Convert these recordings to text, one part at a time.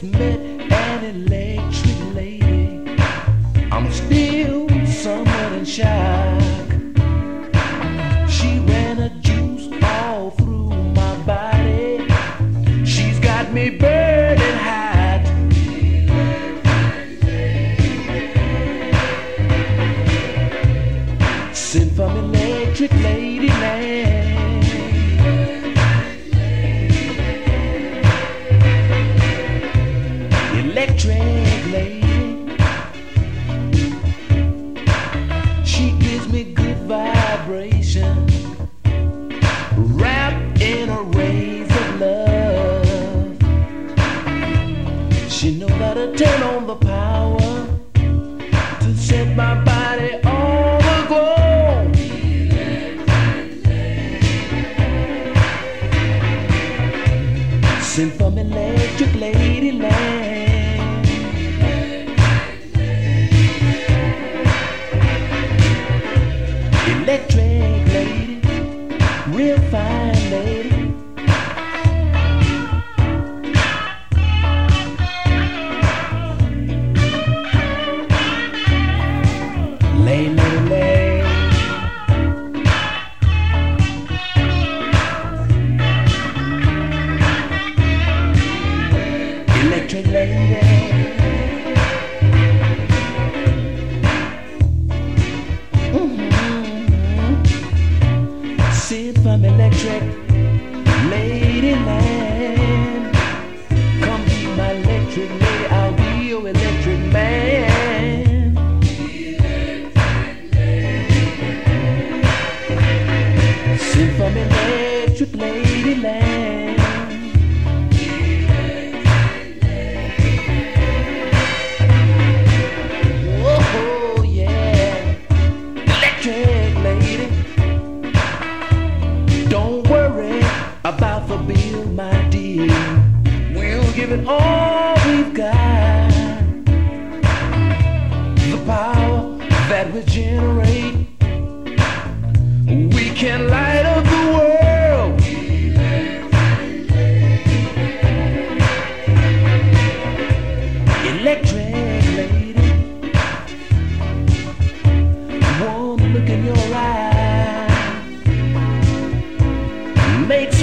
just met an electric lady. I'm still somewhat in shock. She ran a juice all through my body. She's got me burning hot. Sent from electric lady. Gotta turn on the power to set my body on the glow. From electric ladyland. Electric Lay, lay, lay. Electric lady. Mhm. Sit from electric ladyland. Come be my electric lady, From electric ladyland. Oh yeah, electric lady. Don't worry about the bill, my dear. We'll give it all we've got. The power that we generate, we can light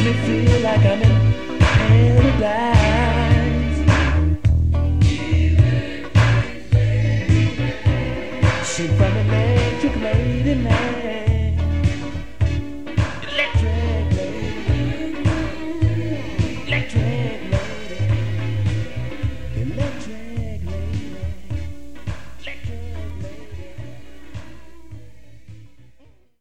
makes me feel like I'm in paradise. From electric ladyland.